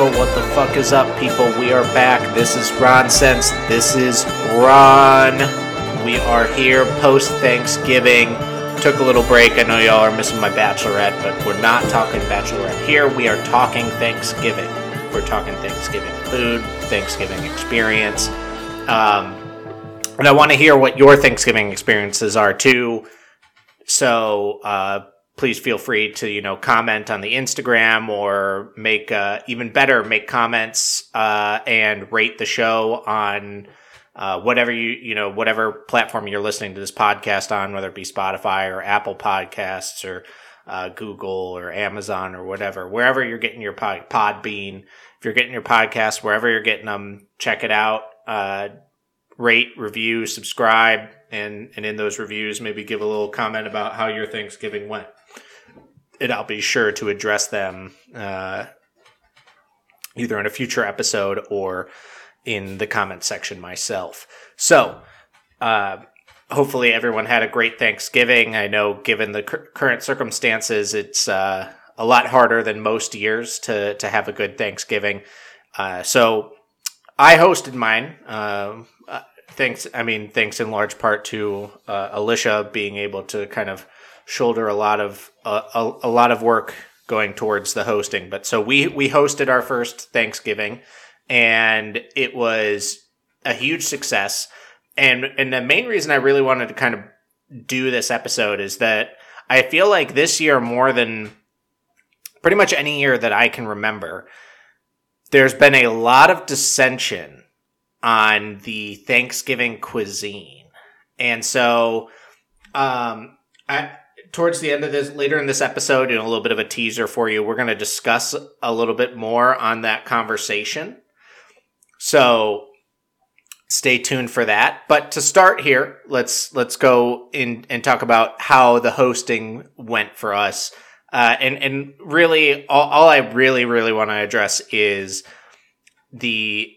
What the fuck is up, people? We are back. This is Ron Sense. This is Ron. We are here post Thanksgiving. Took a little break. I know y'all are missing my bachelorette, but we're not talking bachelorette here. We are talking Thanksgiving. We're talking Thanksgiving food, Thanksgiving experience. Um, and I want to hear what your Thanksgiving experiences are too. So, uh, please feel free to you know comment on the Instagram or make uh, even better make comments uh, and rate the show on uh, whatever you you know whatever platform you're listening to this podcast on, whether it be Spotify or Apple Podcasts or uh, Google or Amazon or whatever, wherever you're getting your pod, Podbean. If you're getting your podcast wherever you're getting them, check it out. Uh, rate, review, subscribe, and and in those reviews, maybe give a little comment about how your Thanksgiving went and I'll be sure to address them uh, either in a future episode or in the comment section myself. So, uh, hopefully, everyone had a great Thanksgiving. I know, given the cur- current circumstances, it's uh, a lot harder than most years to to have a good Thanksgiving. Uh, so, I hosted mine. Um, uh, thanks, I mean, thanks in large part to uh, Alicia being able to kind of shoulder a lot of uh, a, a lot of work going towards the hosting. But so we we hosted our first Thanksgiving, and it was a huge success. And and the main reason I really wanted to kind of do this episode is that I feel like this year more than pretty much any year that I can remember, there's been a lot of dissension on the Thanksgiving cuisine. And so um I towards the end of this, later in this episode, and a little bit of a teaser for you, we're going to discuss a little bit more on that conversation. So stay tuned for that. But to start here, let's let's go in and talk about how the hosting went for us. Uh, and and really, all, all I really really want to address is the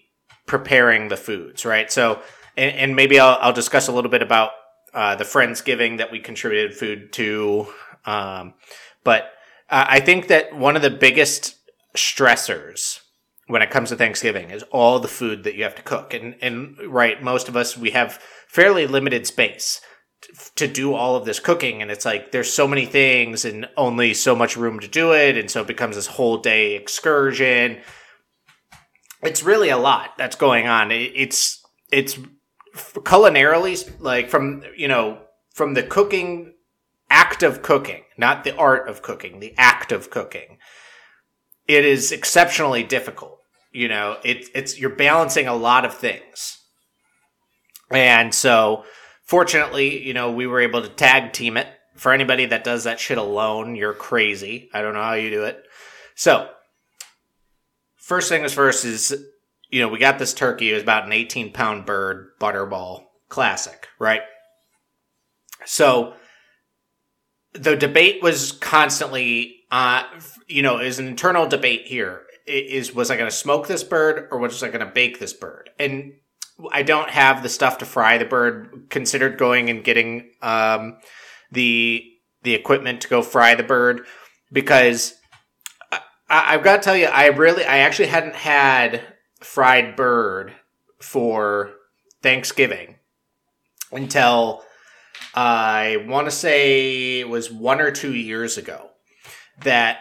preparing the foods, right? So, and, and maybe I'll, I'll discuss a little bit about uh, the Friendsgiving that we contributed food to. Um, but I think that one of the biggest stressors when it comes to Thanksgiving is all the food that you have to cook. And, and right, most of us, we have fairly limited space to do all of this cooking and it's like there's so many things and only so much room to do it and so it becomes this whole day excursion it's really a lot that's going on it's it's culinarily, like from you know from the cooking act of cooking, not the art of cooking, the act of cooking, it is exceptionally difficult. You know, it, it's you're balancing a lot of things, and so fortunately, you know, we were able to tag team it. For anybody that does that shit alone, you're crazy. I don't know how you do it. So, first thing is first is you know, we got this turkey. It was about an 18 pound bird, butterball, classic, right? So the debate was constantly, uh, you know, is an internal debate here. Is was I going to smoke this bird or was I going to bake this bird? And I don't have the stuff to fry the bird. Considered going and getting um, the the equipment to go fry the bird because I, I've got to tell you, I really, I actually hadn't had fried bird for Thanksgiving until I want to say it was one or two years ago that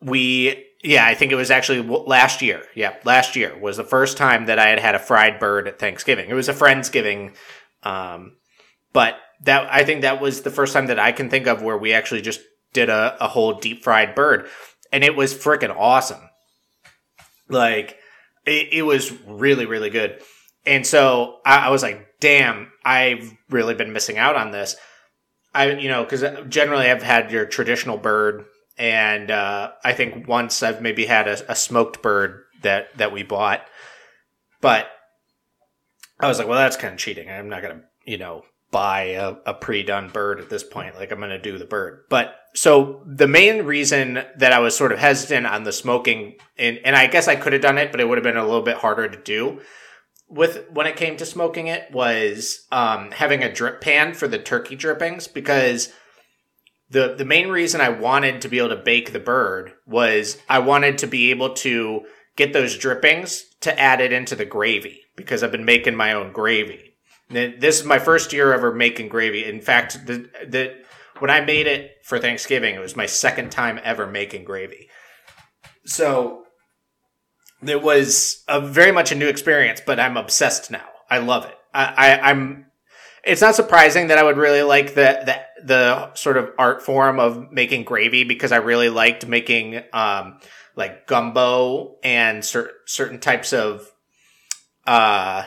we yeah i think it was actually last year yeah last year was the first time that i had had a fried bird at thanksgiving. It was a friendsgiving um, but that i think that was the first time that i can think of where we actually just did a, a whole deep fried bird and it was freaking awesome. Like it, it was really, really good. And so I, I was like, damn, I've really been missing out on this. I, you know, because generally I've had your traditional bird, and uh, I think once I've maybe had a, a, smoked bird that that we bought, but I was like, well, that's kind of cheating. I'm not gonna, you know, buy a, a pre-done bird at this point. Like I'm gonna do the bird, but so the main reason that I was sort of hesitant on the smoking, and, and I guess I could have done it, but it would have been a little bit harder to do with when it came to smoking it was um, having a drip pan for the turkey drippings because the the main reason I wanted to be able to bake the bird was I wanted to be able to get those drippings to add it into the gravy because I've been making my own gravy. This is my first year ever making gravy. In fact, the the when I made it for Thanksgiving, it was my second time ever making gravy. So it was a very much a new experience, but I'm obsessed now. I love it. I, I I'm it's not surprising that I would really like the, the the sort of art form of making gravy because I really liked making um like gumbo and cer- certain types of uh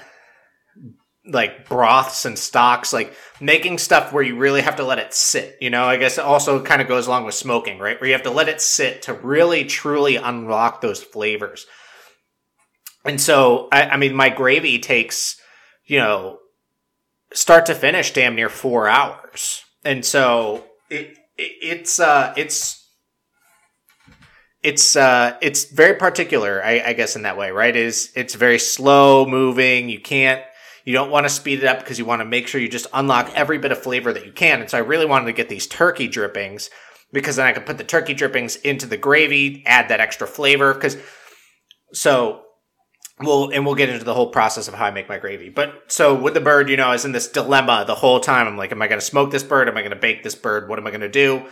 like broths and stocks like making stuff where you really have to let it sit you know? I guess it also kind of goes along with smoking right? Where you have to let it sit to really truly unlock those flavors. And so i, I mean my gravy takes you know start to finish damn near four hours. And so it, it it's uh it's it's uh it's very particular I, I guess in that way right? Is it's very slow moving you can't you don't want to speed it up because you want to make sure you just unlock every bit of flavor that you can and so i really wanted to get these turkey drippings because then i could put the turkey drippings into the gravy add that extra flavor because so we'll and we'll get into the whole process of how I make my gravy. But so with the bird, you know, I was in this dilemma the whole time. I'm like, am I going to smoke this bird? Am I going to bake this bird? What am I going to do?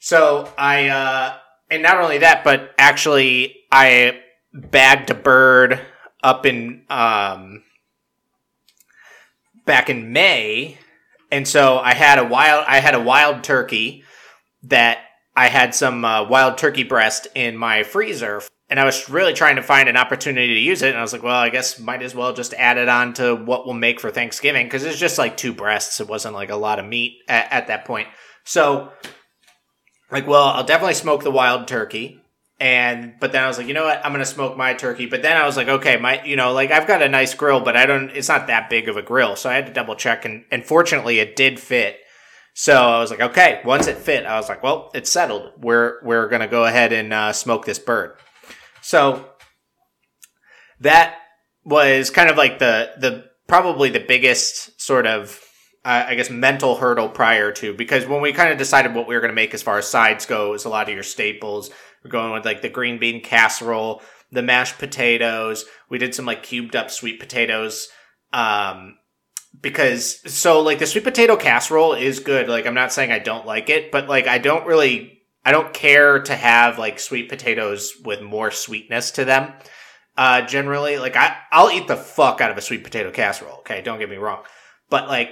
So I, uh, and not only that, but actually I bagged a bird up in, um, back in May. And so I had a wild, I had a wild turkey that I had some uh, wild turkey breast in my freezer and I was really trying to find an opportunity to use it. And I was like, well, I guess might as well just add it on to what we'll make for Thanksgiving because it's just like two breasts. It wasn't like a lot of meat at, at, that point. So, like, well, I'll definitely smoke the wild turkey. And, but then I was like, you know what? I'm to smoke my turkey. But then I was like, okay, my, you know, like I've got a nice grill, but I don't, it's not that big of a grill. So I had to double check. And, and fortunately, it did fit. So I was like, okay, once it fit, I was like, well, it's settled. We're, we're to go ahead and uh, smoke this bird. So that was kind of like the the probably the biggest sort of uh, I guess mental hurdle prior to because when we kind of decided what we were going to make as far as sides go is a lot of your staples. We're going with like the green bean casserole, the mashed potatoes. We did some like cubed up sweet potatoes. Um, because so like the sweet potato casserole is good. Like I'm not saying I don't like it, but like I don't really I don't care to have like sweet potatoes with more sweetness to them. Uh, generally, like I, I'll eat the fuck out of a sweet potato casserole. Okay, don't get me wrong, but like,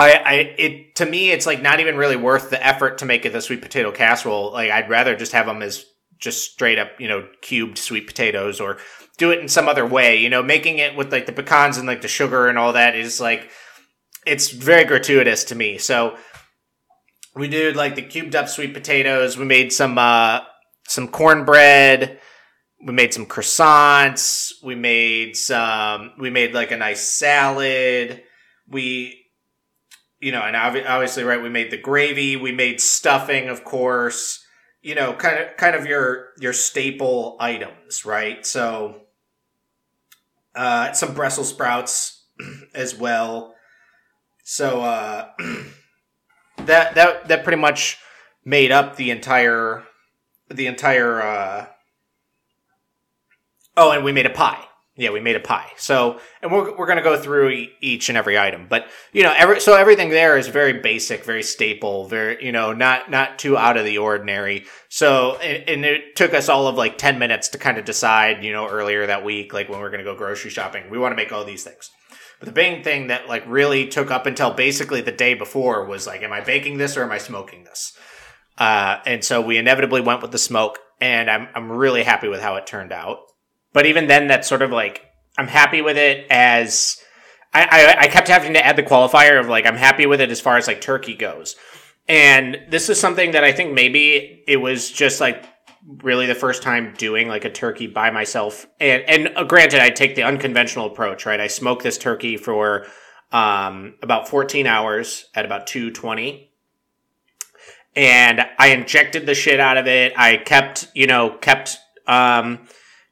I, I, it to me, it's like not even really worth the effort to make it the sweet potato casserole. Like, I'd rather just have them as just straight up, you know, cubed sweet potatoes, or do it in some other way. You know, making it with like the pecans and like the sugar and all that is like, it's very gratuitous to me. So we did like the cubed up sweet potatoes. We made some uh, some cornbread. We made some croissants. We made some. We made like a nice salad. We, you know, and obviously, right. We made the gravy. We made stuffing, of course. You know, kind of, kind of your your staple items, right? So, uh, some Brussels sprouts as well. So, uh, that that that pretty much made up the entire the entire uh oh and we made a pie yeah we made a pie so and we're, we're going to go through each and every item but you know every so everything there is very basic very staple very you know not not too out of the ordinary so and, and it took us all of like 10 minutes to kind of decide you know earlier that week like when we we're going to go grocery shopping we want to make all these things but the big thing that like really took up until basically the day before was like, am I baking this or am I smoking this? Uh, and so we inevitably went with the smoke, and I'm I'm really happy with how it turned out. But even then, that's sort of like I'm happy with it as I, I, I kept having to add the qualifier of like I'm happy with it as far as like turkey goes. And this is something that I think maybe it was just like really the first time doing like a turkey by myself. And and uh, granted, I take the unconventional approach, right? I smoke this turkey for um, about 14 hours at about 220. And I injected the shit out of it. I kept, you know, kept, um,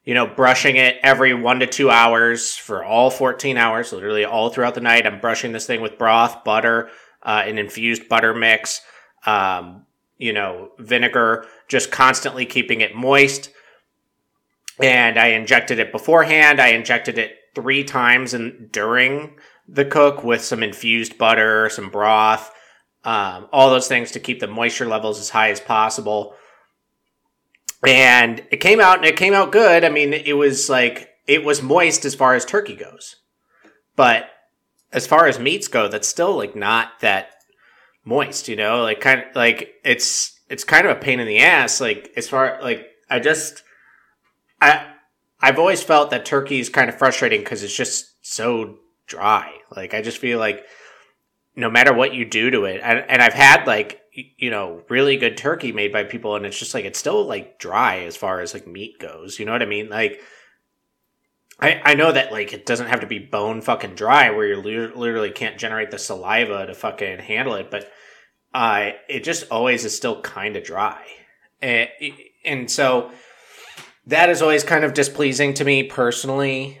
you know, brushing it every one to two hours for all 14 hours, literally all throughout the night. I'm brushing this thing with broth, butter, uh, an infused butter mix. um, you know, vinegar, just constantly keeping it moist. And I injected it beforehand. I injected it three times and during the cook with some infused butter, some broth, um, all those things to keep the moisture levels as high as possible. And it came out and it came out good. I mean, it was like, it was moist as far as turkey goes. But as far as meats go, that's still like not that moist, you know, like kind of like it's, it's kind of a pain in the ass. Like as far, like I just, I, I've always felt that turkey is kind of frustrating because it's just so dry. Like I just feel like no matter what you do to it, and, and I've had like you know really good turkey made by people, and it's just like it's still like dry as far as like meat goes. You know what I mean? Like I I know that like it doesn't have to be bone fucking dry where you literally can't generate the saliva to fucking handle it, but uh, it just always is still kind of dry, and and so that is always kind of displeasing to me personally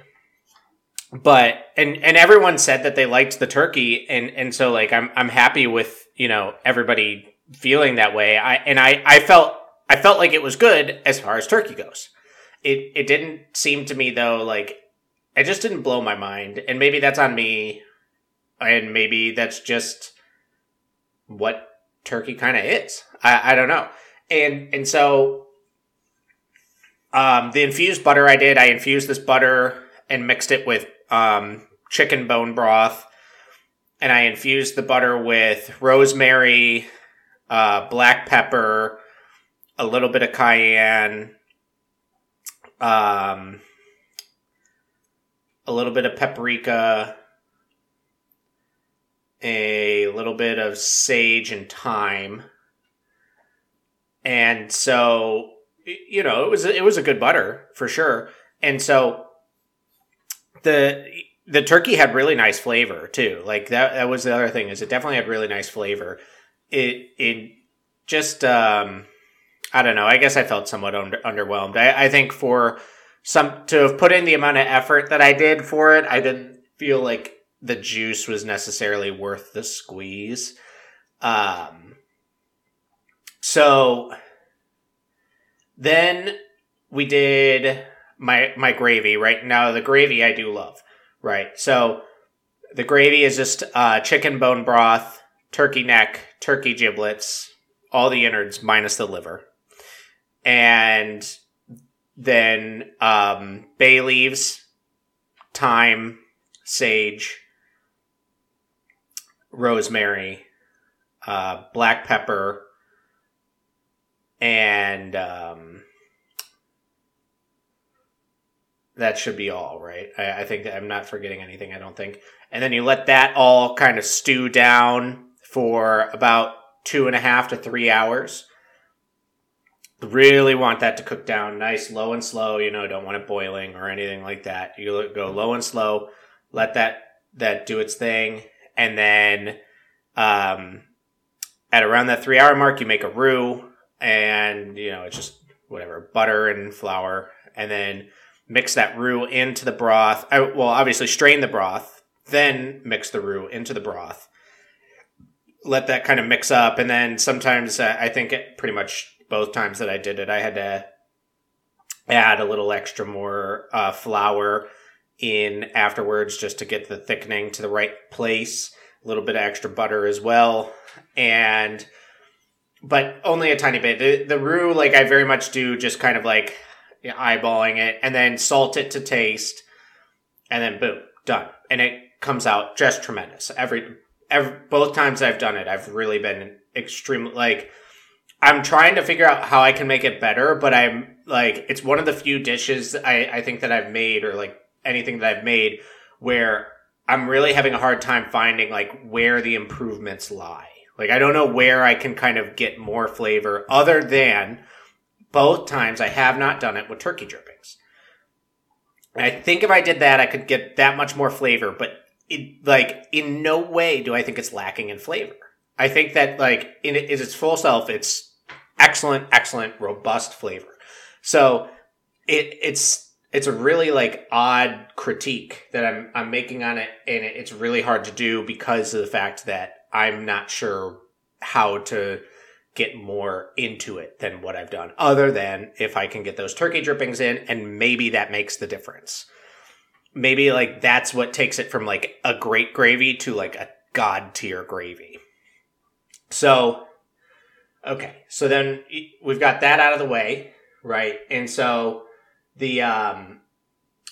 but and and everyone said that they liked the turkey and and so like i'm i'm happy with you know everybody feeling that way. I and i i felt i felt like it was good as far as turkey goes. It it didn't seem to me though like it just didn't blow my mind. And maybe that's on me. And maybe that's just what turkey kind of is. I i don't know. And and so um, the infused butter I did, I infused this butter and mixed it with um, chicken bone broth. And I infused the butter with rosemary, uh, black pepper, a little bit of cayenne, um, a little bit of paprika, a little bit of sage and thyme. And so you know, it was it was a good butter for sure. And so the the turkey had really nice flavor too. Like that that was the other thing is it definitely had really nice flavor. It it just um I don't know. I guess I felt somewhat under, underwhelmed. I, I think for some to have put in the amount of effort that I did for it, I didn't feel like the juice was necessarily worth the squeeze. Um so then we did my my gravy. Right now, the gravy I do love. Right, so the gravy is just uh, chicken bone broth, turkey neck, turkey giblets, all the innards minus the liver, and then um, bay leaves, thyme, sage, rosemary, uh, black pepper, and um, that should be all, right? I, I think I'm not forgetting anything. I don't think. And then you let that all kind of stew down for about two and a half to three hours. Really want that to cook down nice, low and slow. You know, don't want it boiling or anything like that. You go low and slow. Let that that do its thing, and then um, at around that three hour mark, you make a roux and you know it's just whatever butter and flour, and then mix that roux into the broth. I, well, obviously strain the broth, then mix the roux into the broth. Let that kind of mix up, and then sometimes uh, I think it, pretty much both times that I did it, I had to add a little extra more uh, flour in afterwards just to get the thickening to the right place. A little bit of extra butter as well, and but only a tiny bit. The, the roux, like I very much do, just kind of like eyeballing it, and then salt it to taste, and then boom, done, and it comes out just tremendous. Every, every both times I've done it, I've really been extremely like. I'm trying to figure out how I can make it better, but I'm like, it's one of the few dishes I, I think that I've made, or like anything that I've made, where I'm really having a hard time finding like where the improvements lie like I don't know where I can kind of get more flavor other than both times I have not done it with turkey drippings. I think if I did that, I could get that much more flavor, but it, like in no way do I think it's lacking in flavor. I think that like in, in its full self, it's excellent, excellent, robust flavor. So it it's it's a really like odd critique that I'm I'm making on it, and it's really hard to do because of the fact that I'm not sure how to get more into it than what I've done, other than if I can get those turkey drippings in, and maybe that makes the difference. Maybe like that's what takes it from like a great gravy to like a god tier gravy. So, okay, so then we've got that out of the way, right? And so the um,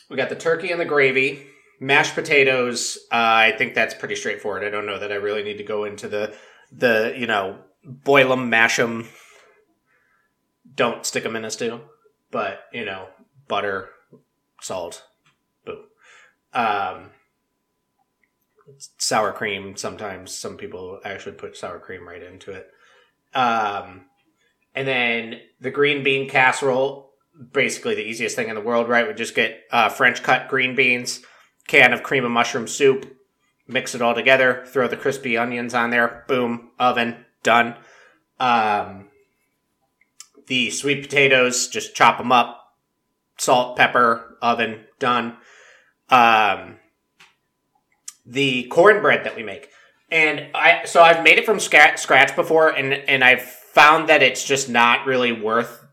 we got the turkey and the gravy, mashed potatoes. Uh, I think that's pretty straightforward. I don't know that I really need to go into the the you know boil them, mash them. Don't stick them in a stew, but you know butter, salt, boom. Um, sour cream. Sometimes some people actually put sour cream right into it. Um, and then the green bean casserole, basically the easiest thing in the world, right? We just get uh, French cut green beans, can of cream of mushroom soup, mix it all together, throw the crispy onions on there, boom, oven, done. Um, the sweet potatoes, just chop them up, salt, pepper, oven, done. Um, the cornbread that we make. And I so I've made it from scratch before and and I've found that it's just not really worth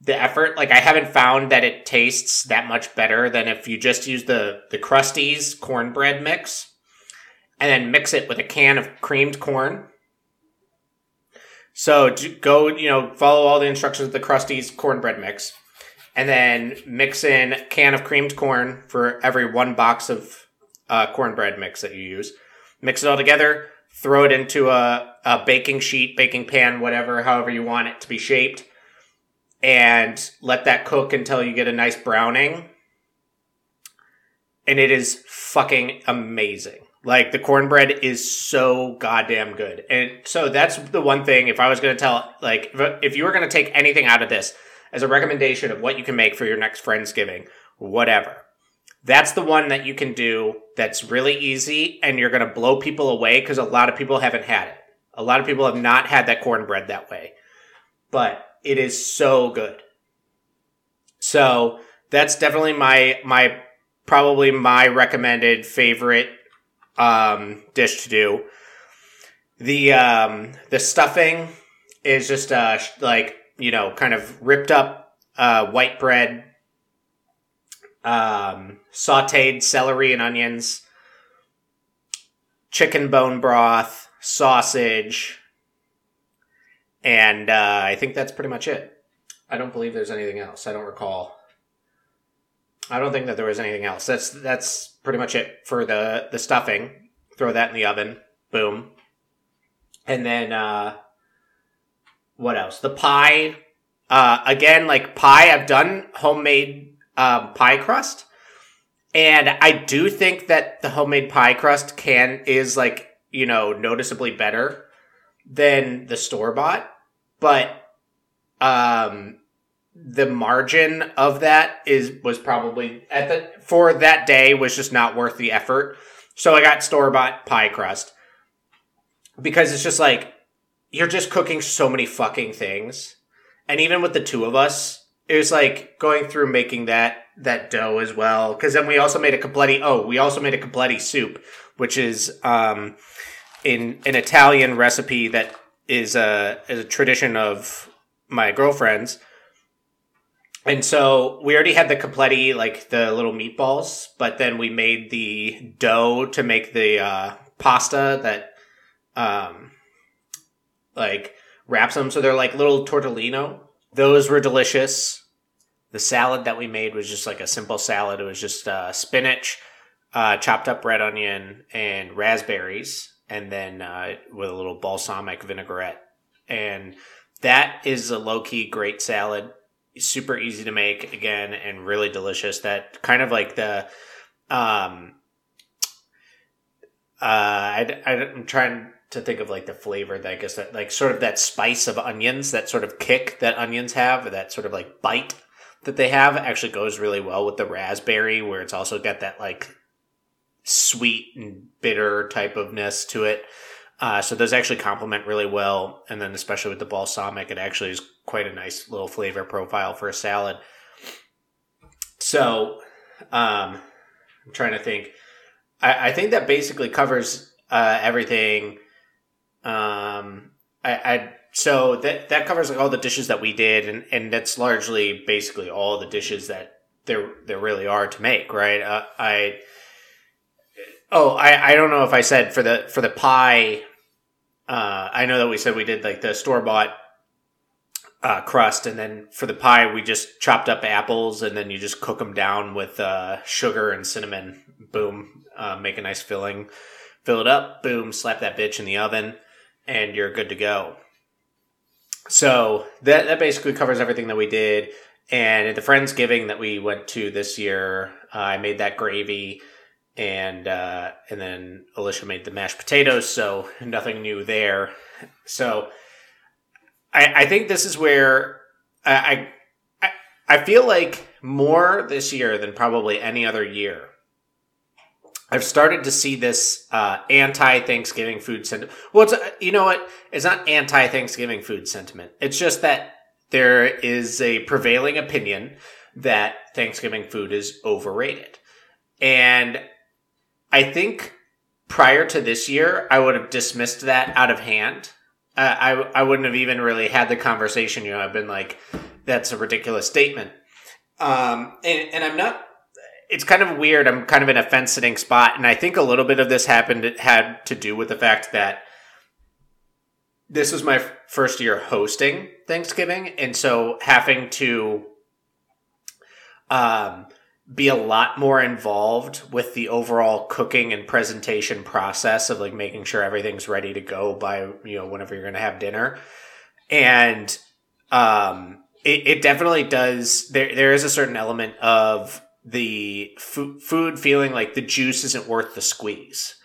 the effort. Like I haven't found that it tastes that much better than if you just use the the Krusteaz cornbread mix and then mix it with a can of creamed corn. So go, you know, follow all the instructions of the Krusteaz cornbread mix and then mix in a can of creamed corn for every one box of uh, cornbread mix that you use. Mix it all together, throw it into a, a baking sheet, baking pan, whatever, however you want it to be shaped, and let that cook until you get a nice browning. And it is fucking amazing. Like the cornbread is so goddamn good. And so that's the one thing if I was going to tell like if, you were going to take anything out of this as a recommendation of what you can make for your next friendsgiving, whatever that's the one that you can do that's really easy and you're going to blow people away because a lot of people haven't had it. A lot of people have not had that cornbread that way. But it is so good. So that's definitely my my probably my recommended favorite um, dish to do. The um, the stuffing is just uh, like you know kind of ripped up uh, white bread um, sauteed celery and onions, chicken bone broth, sausage, and uh, I think that's pretty much it. I don't believe there's anything else. I don't recall. I don't think that there was anything else. That's that's pretty much it for the the stuffing. Throw that in the oven. Boom. And then uh what else? The pie. Uh again, like pie, I've done homemade um, pie crust. And I do think that the homemade pie crust can is like, you know, noticeably better than the store bought, but um the margin of that is was probably at the for that day was just not worth the effort. So I got store bought pie crust because it's just like you're just cooking so many fucking things. And even with the two of us, it was like going through making that that dough as well because then we also made a cappelletti oh we also made a cappelletti soup which is um in an italian recipe that is a is a tradition of my girlfriend's and so we already had the cappelletti like the little meatballs but then we made the dough to make the uh, pasta that um like wraps them so they're like little tortellino those were delicious. The salad that we made was just like a simple salad. It was just uh, spinach, uh, chopped up red onion, and raspberries, and then uh, with a little balsamic vinaigrette. And that is a low key great salad. Super easy to make again, and really delicious. That kind of like the um, uh, I, I'm trying to think of like the flavor that I guess that like sort of that spice of onions, that sort of kick that onions have, that sort of like bite that they have actually goes really well with the raspberry, where it's also got that like sweet and bitter type ofness to it. Uh, so those actually complement really well, and then especially with the balsamic, it actually is quite a nice little flavor profile for a salad. So, um, I'm trying to think. I, I think that basically covers uh, everything Um, I, I so that that covers like all the dishes that we did, and and that's largely basically all the dishes that there there really are to make, right? Uh, I oh I I don't know if I said for the for the pie. Uh, I know that we said we did like the store bought uh, crust, and then for the pie we just chopped up apples, and then you just cook them down with uh, sugar and cinnamon. Boom, uh, make a nice filling, fill it up. Boom, slap that bitch in the oven, and you're good to go. So that that basically covers everything that we did. And at the Friendsgiving that we went to this year, uh, I made that gravy, and uh, and then Alicia made the mashed potatoes. So nothing new there. So I, I think this is where I, I I feel like more this year than probably any other year. I've started to see this uh, anti Thanksgiving food sentiment. Well, it's, you know what? It's not anti Thanksgiving food sentiment. It's just that there is a prevailing opinion that Thanksgiving food is overrated. And I think prior to this year, I would have dismissed that out of hand. Uh, I, I wouldn't have even really had the conversation. You know, I've been like, that's a ridiculous statement. Um, and, and I'm not it's kind of weird. I'm kind of in a fence sitting spot, and I think a little bit of this happened it had to do with the fact that this was my first year hosting Thanksgiving, and so having to um, be a lot more involved with the overall cooking and presentation process of like making sure everything's ready to go by you know whenever you're going to have dinner, and um, it, it definitely does. There there is a certain element of the f- food feeling like the juice isn't worth the squeeze,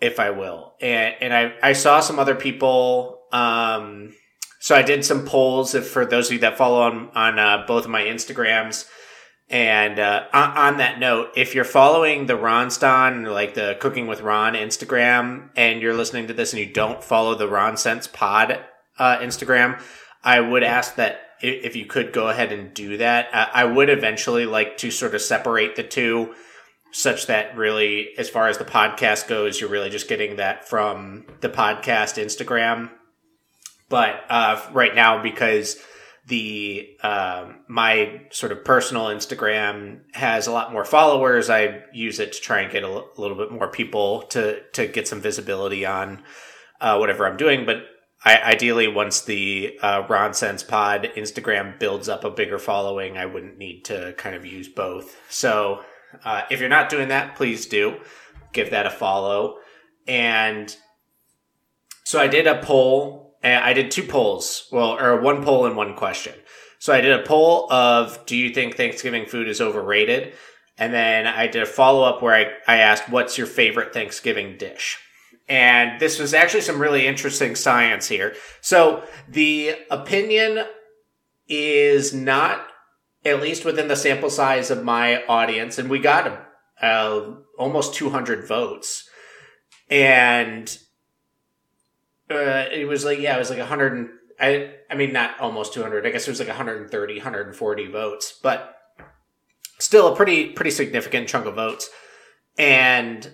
if I will. And, and I, I saw some other people, um, so I did some polls if for those of you that follow on, on, uh, both of my Instagrams. And, uh, on, that note, if you're following the Ronston, like the Cooking with Ron Instagram, and you're listening to this and you don't follow the Ron Sense Pod, uh, Instagram, I would ask that if you could go ahead and do that. I would eventually like to sort of separate the two such that really, as far as the podcast goes, you're really just getting that from the podcast Instagram. But uh, right now, because the uh, my sort of personal Instagram has a lot more followers, I use it to try and get a, l- a little bit more people to to get some visibility on uh, whatever I'm doing. But I, ideally, once the uh, Ron Sense Pod Instagram builds up a bigger following, I wouldn't need to kind of use both. So, uh, if you're not doing that, please do give that a follow. And so I did a poll. I did two polls, well, or one poll and one question. So I did a poll of Do you think Thanksgiving food is overrated? And then I did a follow up where I, I asked, What's your favorite Thanksgiving dish? And this was actually some really interesting science here. So the opinion is not, at least within the sample size of my audience, and we got uh, almost 200 votes. And uh, it was like, yeah, it was like 100. And, I, I mean, not almost 200. I guess it was like 130, 140 votes, but still a pretty, pretty significant chunk of votes. And,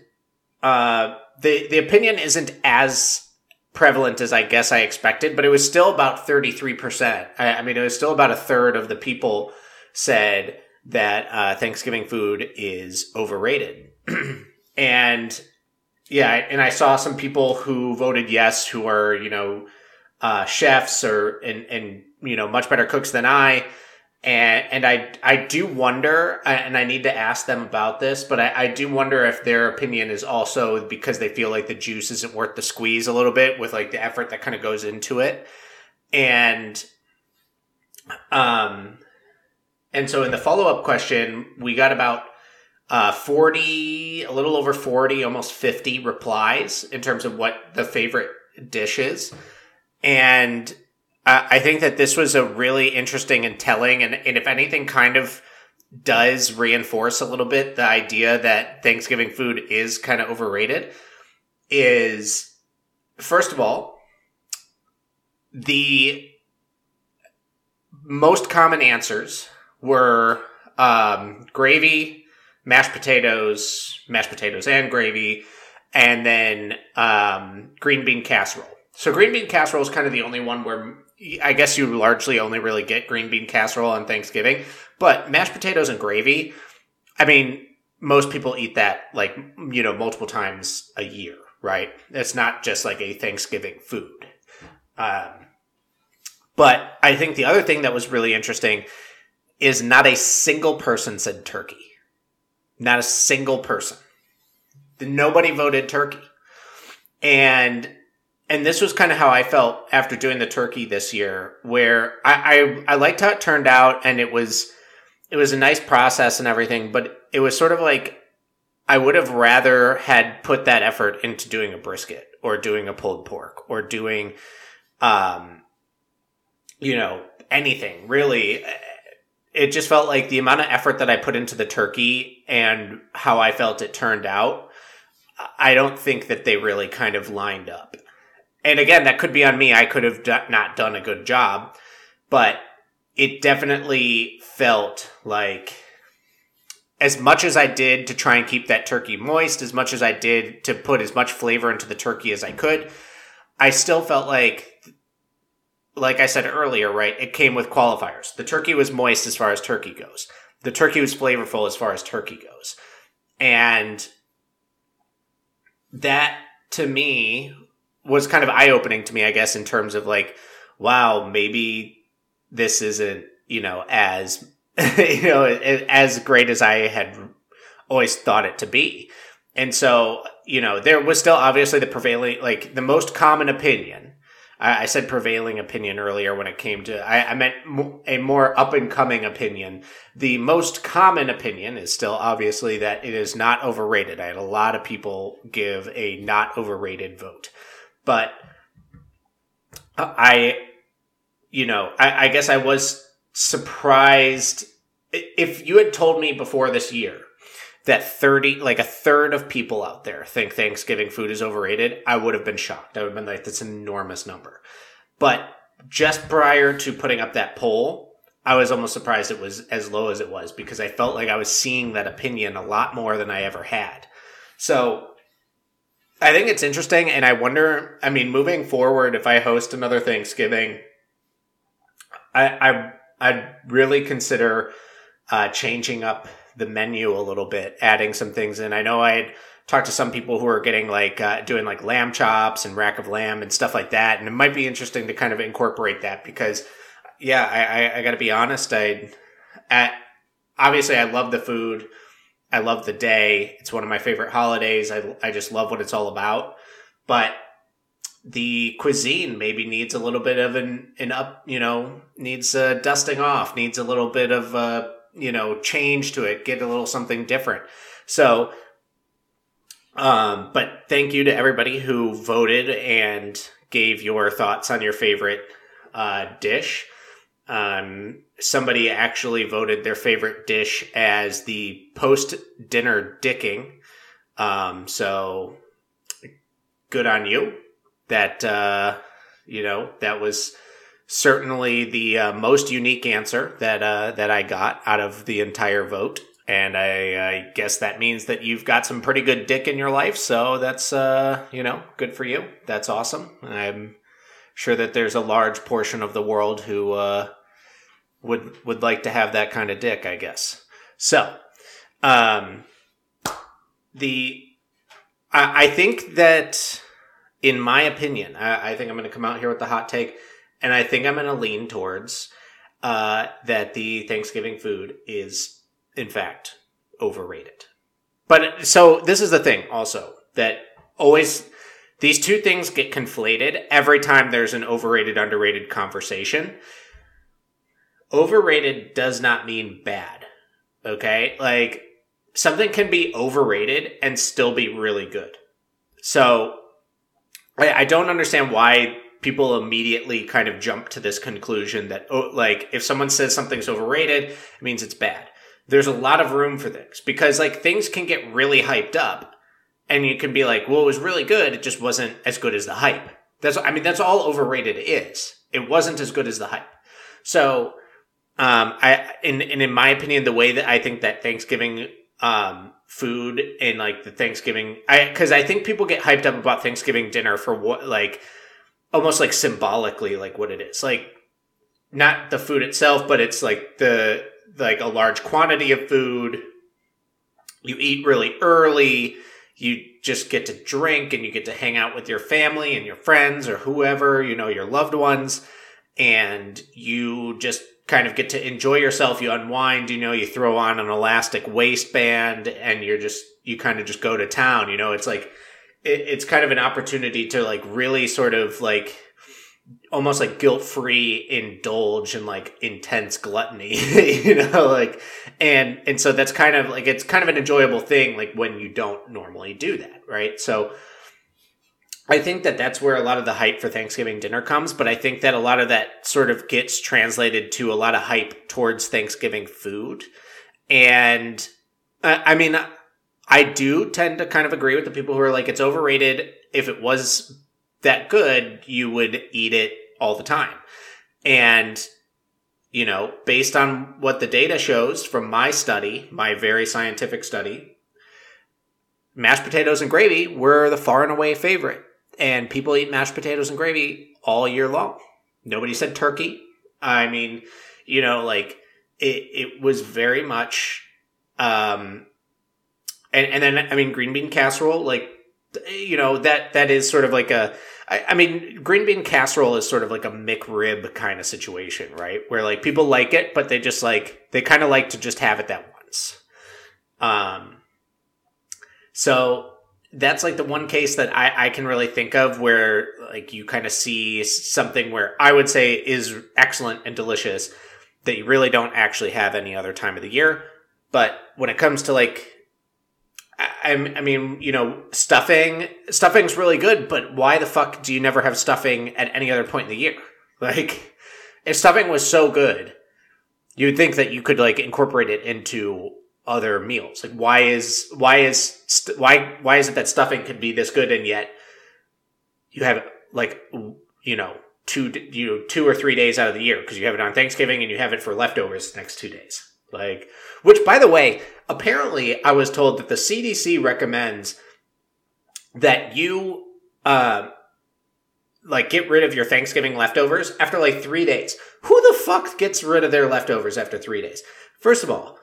uh, the the opinion isn't as prevalent as I guess I expected, but it was still about 33%. I, I mean, it was still about a third of the people said that uh, Thanksgiving food is overrated. and yeah, and I saw some people who voted yes who are, you know, uh, chefs or, and, and, you know, much better cooks than I. And and I I do wonder, and I need to ask them about this, but I, I do wonder if their opinion is also because they feel like the juice isn't worth the squeeze a little bit with like the effort that kind of goes into it, and um, and so in the follow up question, we got about uh 40 a little over 40 almost 50 replies in terms of what the favorite dish is and I think that this was a really interesting and telling, and, and if anything, kind of does reinforce a little bit the idea that Thanksgiving food is kind of overrated. Is first of all, the most common answers were um, gravy, mashed potatoes, mashed potatoes and gravy, and then um, green bean casserole. so green bean casserole is kind of the only one where I guess you largely only really get green bean casserole on Thanksgiving, but mashed potatoes and gravy. I mean, most people eat that like you know multiple times a year, right? It's not just like a Thanksgiving food. Um, but I think the other thing that was really interesting is not a single person said turkey. Not a single person. Nobody voted turkey. And and this was kind of how I felt after doing the turkey this year, where I, I, I liked how it turned out and it was it was a nice process and everything, but it was sort of like I would have rather had put that effort into doing a brisket or doing a pulled pork or doing um you know anything really it just felt like the amount of effort that I put into the turkey and how I felt it turned out, I don't think that they really kind of lined up. And again, that could be on me. I could have d- not done a good job, but it definitely felt like as much as I did to try and keep that turkey moist, as much as I did to put as much flavor into the turkey as I could, I still felt like like I said earlier, right, it came with qualifiers. The turkey was moist as far as turkey goes. The turkey was flavorful as far as turkey goes. And that to me was kind of eye opening to me, I guess, in terms of like, wow, maybe this isn't, you know, as, you know, as great as I had always thought it to be. And so, you know, there was still obviously the prevailing, like the most common opinion I, said prevailing opinion earlier when it came to, I, I meant a more up and coming opinion. The most common opinion is still obviously that it is not overrated. I had a lot of people give a not overrated vote, but I, you know, I, I guess I was surprised if you had told me before this year that 30 like a third of people out there think thanksgiving food is overrated i would have been shocked. I would have been like that's an enormous number. But just prior to putting up that poll i was almost surprised it was as low as it was because i felt like i was seeing that opinion a lot more than i ever had. So i think it's interesting and i wonder i mean moving forward if i host another thanksgiving i i i'd really consider uh, changing up the menu a little bit, adding some things in. I know I had talked to some people who are getting like uh, doing like lamb chops and rack of lamb and stuff like that, and it might be interesting to kind of incorporate that because, yeah, I, I, I got to be honest, I at obviously I love the food, I love the day. It's one of my favorite holidays. I I just love what it's all about, but the cuisine maybe needs a little bit of an, an up, you know, needs a dusting off, needs a little bit of uh, you know, change to it, get a little something different. So, um, but thank you to everybody who voted and gave your thoughts on your favorite uh, dish. Um, somebody actually voted their favorite dish as the post dinner dicking. Um, so good on you. That uh, you know that was certainly the uh, most unique answer that uh, that I got out of the entire vote. And I, I, guess that means that you've got some pretty good dick in your life. So that's, uh, you know, good for you. That's awesome. I'm sure that there's a large portion of the world who uh, would would like to have that kind of dick. I guess. So, um, the I, I think that, in my opinion, I, I think I'm going to come out here with the hot take and I think I'm going to lean towards uh, that the Thanksgiving food is, in fact, overrated. But so this is the thing also that always these two things get conflated every time there's an overrated underrated conversation. Overrated does not mean bad. Okay? Like something can be overrated and still be really good. So I, I don't understand why people immediately kind of jump to this conclusion that oh, like if someone says something's overrated it means it's bad. There's a lot of room for things because like things can get really hyped up and you can be like well it was really good it just wasn't as good as the hype. That's i mean that's all overrated is. It wasn't as good as the hype. So um i in, and in my opinion the way that i think that thanksgiving um food and like the thanksgiving i because i think people get hyped up about thanksgiving dinner for what like almost like symbolically like what it is. Like not the food itself, but it's like the like a large quantity of food. You eat really early. You just get to drink and you get to hang out with your family and your friends or whoever, you know, your loved ones. And you just kind of get to enjoy yourself. You unwind, you know, you throw on an elastic waistband and you're just, you kind of just go to town. You know, it's like, it, it's kind of an opportunity to like really sort of like, almost like guilt free indulge in like intense gluttony, you know, like, and, and so that's kind of like, it's kind of an enjoyable thing, like when you don't normally do that, right? So, I think that that's where a lot of the hype for Thanksgiving dinner comes, but I think that a lot of that sort of gets translated to a lot of hype towards Thanksgiving food. And uh, I mean, I do tend to kind of agree with the people who are like, it's overrated. If it was that good, you would eat it all the time. And, you know, based on what the data shows from my study, my very scientific study, mashed potatoes and gravy were the far and away favorite. And people eat mashed potatoes and gravy all year long. Nobody said turkey. I mean, you know, like it, it was very much, um, and, and then, I mean, green bean casserole, like, you know, that, that is sort of like a, I, mean, green bean casserole is sort of like a McRib kind of situation, right? Where like people like it, but they just like, they kind of like to just have it that once. Um, so that's like the one case that I, I can really think of where like you kind of see something where I would say is excellent and delicious that you really don't actually have any other time of the year. But when it comes to like I, I mean, you know, stuffing, stuffing's really good, but why the fuck do you never have stuffing at any other point in the year? Like, if stuffing was so good, you would think that you could like incorporate it into other meals. Like, why is why is st- why why is it that stuffing could be this good and yet you have like you know two you know, two or three days out of the year because you have it on Thanksgiving and you have it for leftovers the next two days. Like, which by the way, apparently I was told that the CDC recommends that you, uh, like get rid of your Thanksgiving leftovers after like three days. Who the fuck gets rid of their leftovers after three days? First of all,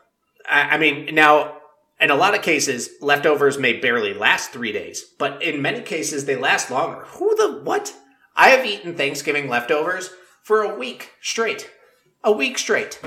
I, I mean, now in a lot of cases, leftovers may barely last three days, but in many cases they last longer. Who the what? I have eaten Thanksgiving leftovers for a week straight. A week straight.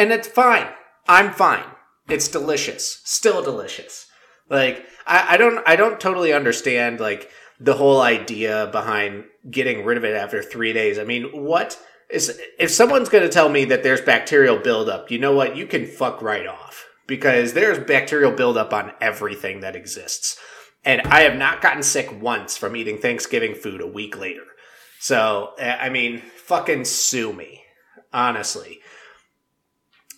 And it's fine. I'm fine. It's delicious. Still delicious. Like I, I don't I don't totally understand like the whole idea behind getting rid of it after three days. I mean, what is if someone's gonna tell me that there's bacterial buildup, you know what? You can fuck right off. Because there's bacterial buildup on everything that exists. And I have not gotten sick once from eating Thanksgiving food a week later. So, I mean, fucking sue me. Honestly.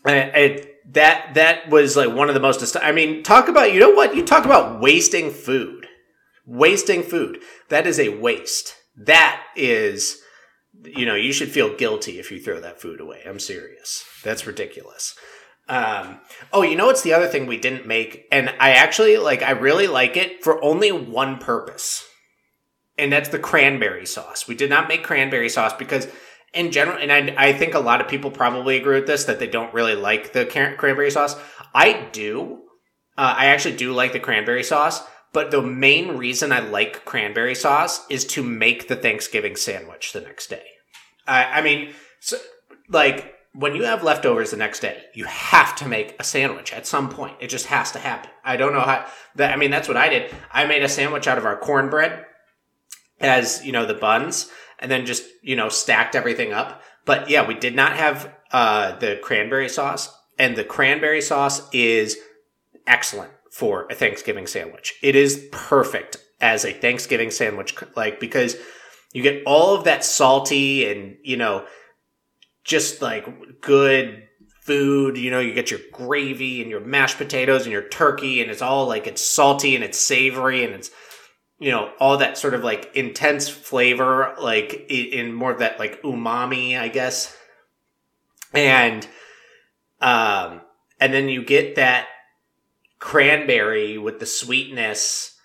It, that that was like one of the most. I mean, talk about you know what you talk about wasting food, wasting food. That is a waste. That is, you know, you should feel guilty if you throw that food away. I'm serious. That's ridiculous. Um, oh, you know what's the other thing we didn't make, and I actually like. I really like it for only one purpose, and that's the cranberry sauce. We did not make cranberry sauce because in general, and I, I think a lot of people probably agree with this that they don't really like the cranberry sauce. I do. Uh, I actually do like the cranberry sauce, but the main reason I like cranberry sauce is to make the Thanksgiving sandwich the next day. I, I mean, so, like when you have leftovers the next day, you have to make a sandwich at some point. It just has to happen. I don't know how that. I mean, that's what I did. I made a sandwich out of our cornbread as you know the buns and then just, you know, stacked everything up. But yeah, we did not have uh, the cranberry sauce, and the cranberry sauce is excellent for a Thanksgiving sandwich. It is perfect as a Thanksgiving sandwich, like because you get all of that salty and you know, just like good food. You know, you get your gravy and your mashed potatoes and your turkey, and it's all like it's salty and it's savory and it's you know all that sort of like intense flavor like in more of that like umami i guess. And um and then you get that cranberry with the sweetness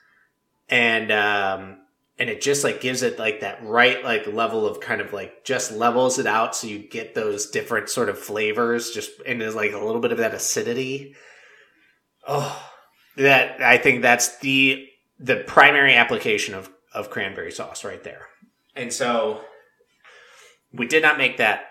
and um and it just like gives it like that right like level of kind of like just levels it out so you get those different sort of flavors just and there's like a little bit of that acidity. Oh that i think that's the the primary application of of cranberry sauce right there and so we did not make that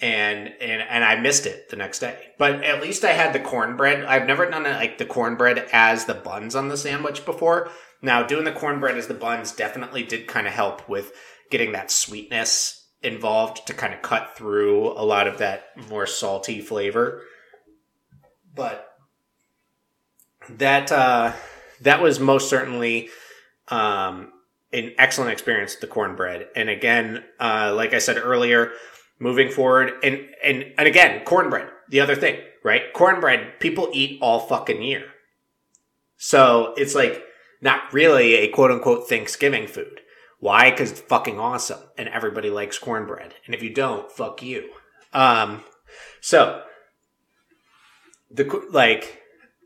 and and and I missed it the next day. But at least I had the cornbread. I've never done it like the cornbread as the buns on the sandwich before. Now, doing the cornbread as the buns definitely did kind of help with getting that sweetness involved to kind of cut through a lot of that more salty flavor. But that uh, that was most certainly um, an excellent experience the cornbread. And again, uh, like I said earlier, moving forward, and and and again, cornbread. The other thing, right? Cornbread people eat all fucking year. So it's like not really a quote unquote Thanksgiving food. Why? Because it's fucking awesome and everybody likes cornbread. And if you don't, fuck you. Um, so the like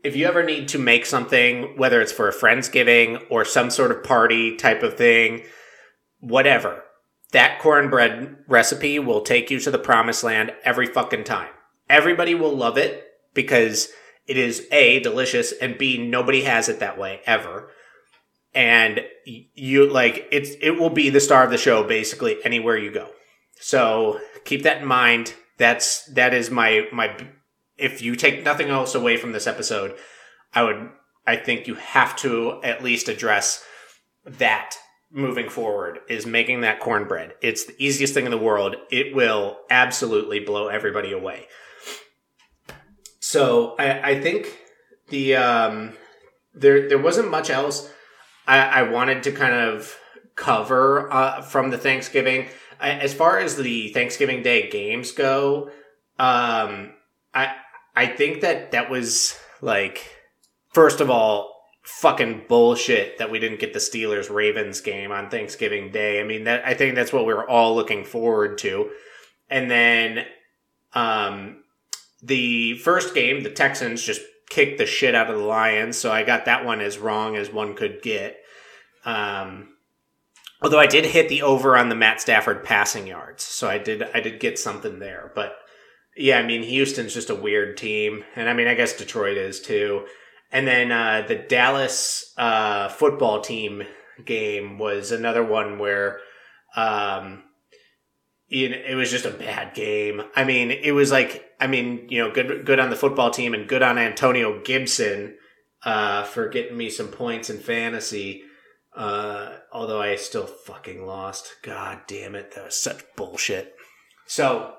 if you ever need to make something, whether it's for a friendsgiving or some sort of party type of thing, whatever, that cornbread recipe will take you to the promised land every fucking time. Everybody will love it because it is A, delicious, and B, nobody has it that way ever and you like it's it will be the star of the show basically anywhere you go. So keep that in mind. That's that is my my. If you take nothing else away from this episode, I would I think you have to at least address that moving forward is making that cornbread. It's the easiest thing in the world. It will absolutely blow everybody away. So I, I think the um, there there wasn't much else I, I wanted to kind of cover uh, from the Thanksgiving. As far as the Thanksgiving Day games go, um, I I think that that was like first of all fucking bullshit that we didn't get the Steelers Ravens game on Thanksgiving Day. I mean that I think that's what we were all looking forward to. And then um the first game, the Texans just kicked the shit out of the Lions, so I got that one as wrong as one could get. Um, although I did hit the over on the Matt Stafford passing yards, so I did I did get something there. But yeah, I mean Houston's just a weird team, and I mean I guess Detroit is too. And then uh, the Dallas uh, football team game was another one where um, it was just a bad game. I mean, it was like, I mean, you know, good, good on the football team and good on Antonio Gibson, uh, for getting me some points in fantasy. Uh, although I still fucking lost. God damn it. That was such bullshit. So,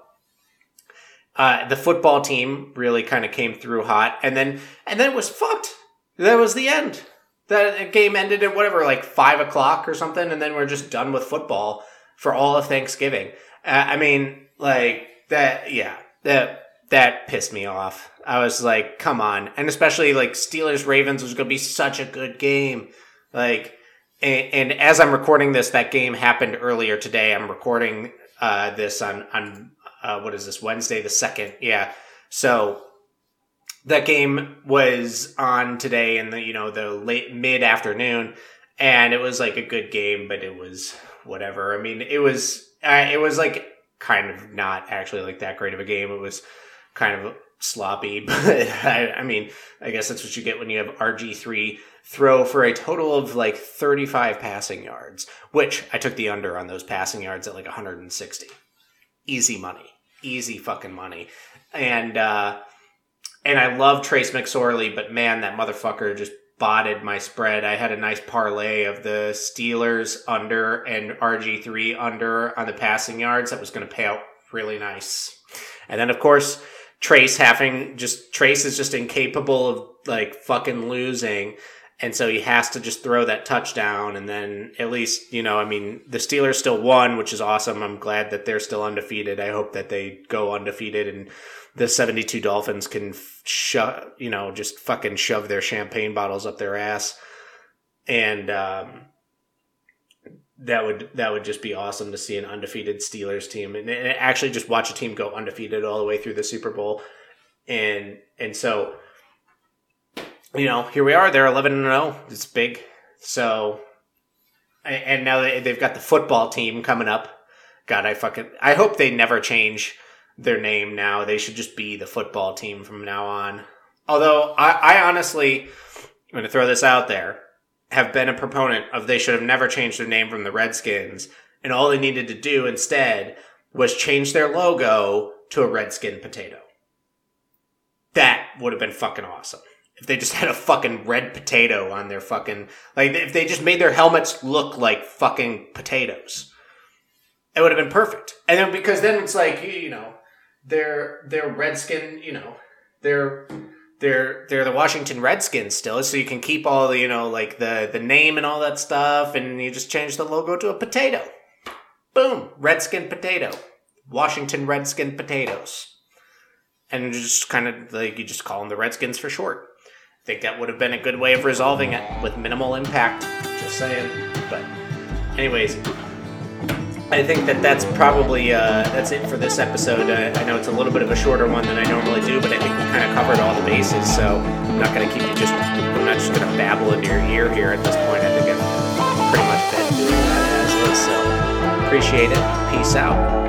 uh, the football team really kind of came through hot and then, and then it was fucked. That was the end. That game ended at whatever, like five o'clock or something. And then we're just done with football for all of Thanksgiving. Uh, I mean, like that. Yeah, that that pissed me off. I was like, come on, and especially like Steelers Ravens was going to be such a good game. Like, and, and, as I'm recording this, that game happened earlier today. I'm recording uh, this on on uh, what is this Wednesday the second? Yeah, so that game was on today in the you know the late mid afternoon, and it was like a good game, but it was whatever. I mean, it was uh, it was like kind of not actually like that great of a game. It was kind of sloppy, but I, I mean, I guess that's what you get when you have RG three throw for a total of like 35 passing yards, which I took the under on those passing yards at like 160. Easy money. Easy fucking money. And uh and I love Trace McSorley, but man, that motherfucker just botted my spread. I had a nice parlay of the Steelers under and RG3 under on the passing yards that was going to pay out really nice. And then, of course, Trace having just, Trace is just incapable of like fucking losing. And so he has to just throw that touchdown. And then at least, you know, I mean, the Steelers still won, which is awesome. I'm glad that they're still undefeated. I hope that they go undefeated and the 72 Dolphins can shove, you know, just fucking shove their champagne bottles up their ass. And, um, that would that would just be awesome to see an undefeated Steelers team and, and, actually just watch a team go undefeated all the way through the Super Bowl, and and so you know here we are they're eleven and zero oh. it's big so and now they've got the football team coming up. God, I fucking I hope they never change their name now. They should just be the football team from now on. Although I, I honestly, I'm going to throw this out there, have been a proponent of they should have never changed their name from the Redskins, and all they needed to do instead was change their logo to a redskin potato. That would have been fucking awesome. If they just had a fucking red potato on their fucking like if they just made their helmets look like fucking potatoes. It would have been perfect. And then because then it's like, you know, they're they're redskin, you know, they're they're they're the Washington Redskins still, so you can keep all the, you know, like the the name and all that stuff and you just change the logo to a potato. Boom, Redskin potato. Washington Redskin potatoes. And just kind of like you just call them the Redskins for short. I think that would have been a good way of resolving it with minimal impact. Just saying. But, anyways, I think that that's probably uh, that's it for this episode. Uh, I know it's a little bit of a shorter one than I normally do, but I think we kind of covered all the bases. So I'm not going to keep you just. I'm not just going to babble into your ear here at this point. I think I've pretty much been doing that as is. So appreciate it. Peace out.